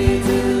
we do.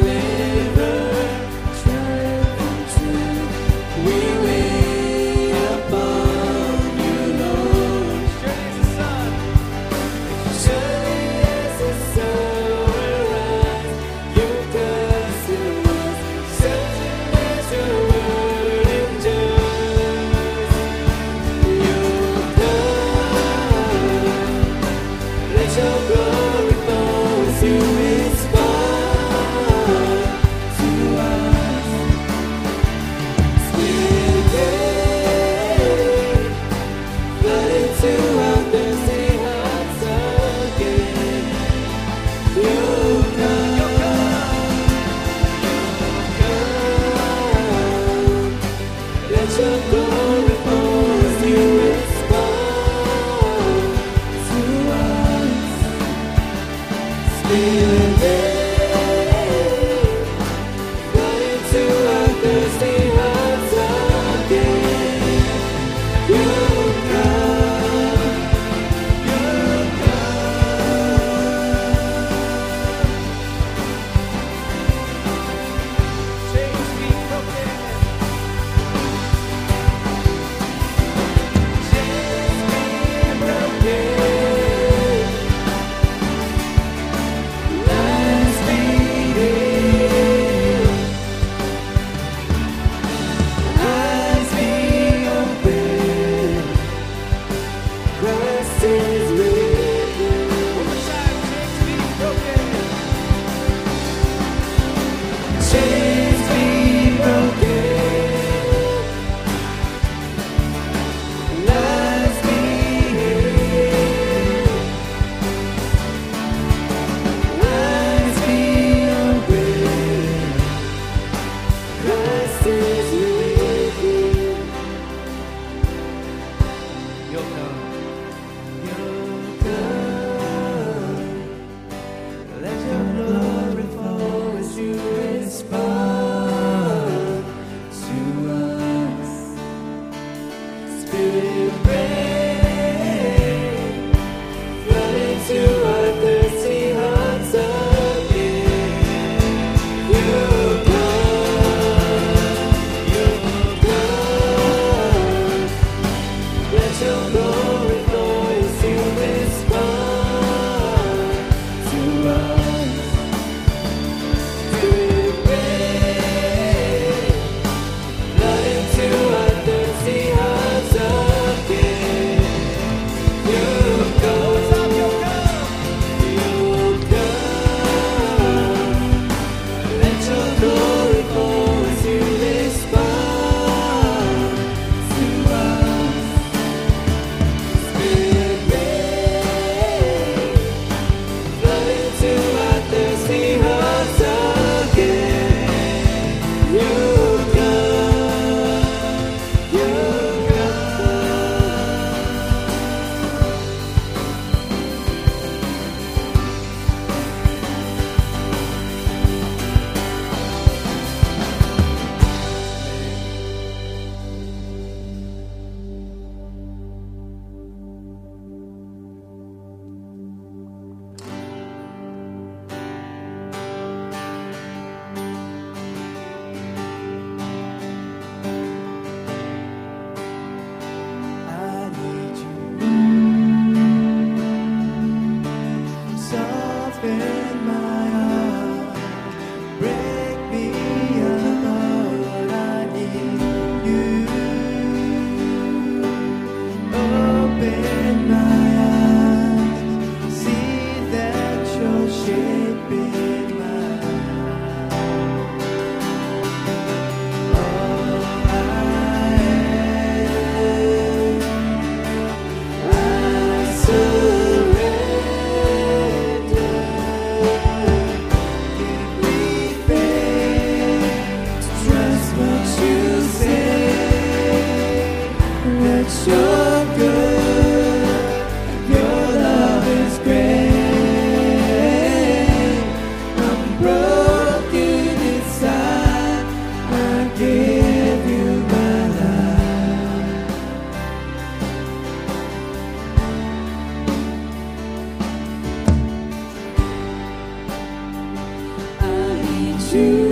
Trust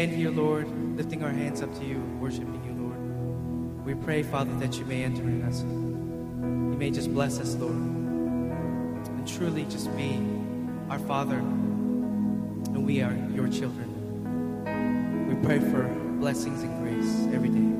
stand here, Lord, lifting our hands up to you, worshiping you, Lord, we pray, Father, that you may enter in us. You may just bless us, Lord, and truly just be our Father, and we are your children. We pray for blessings and grace every day.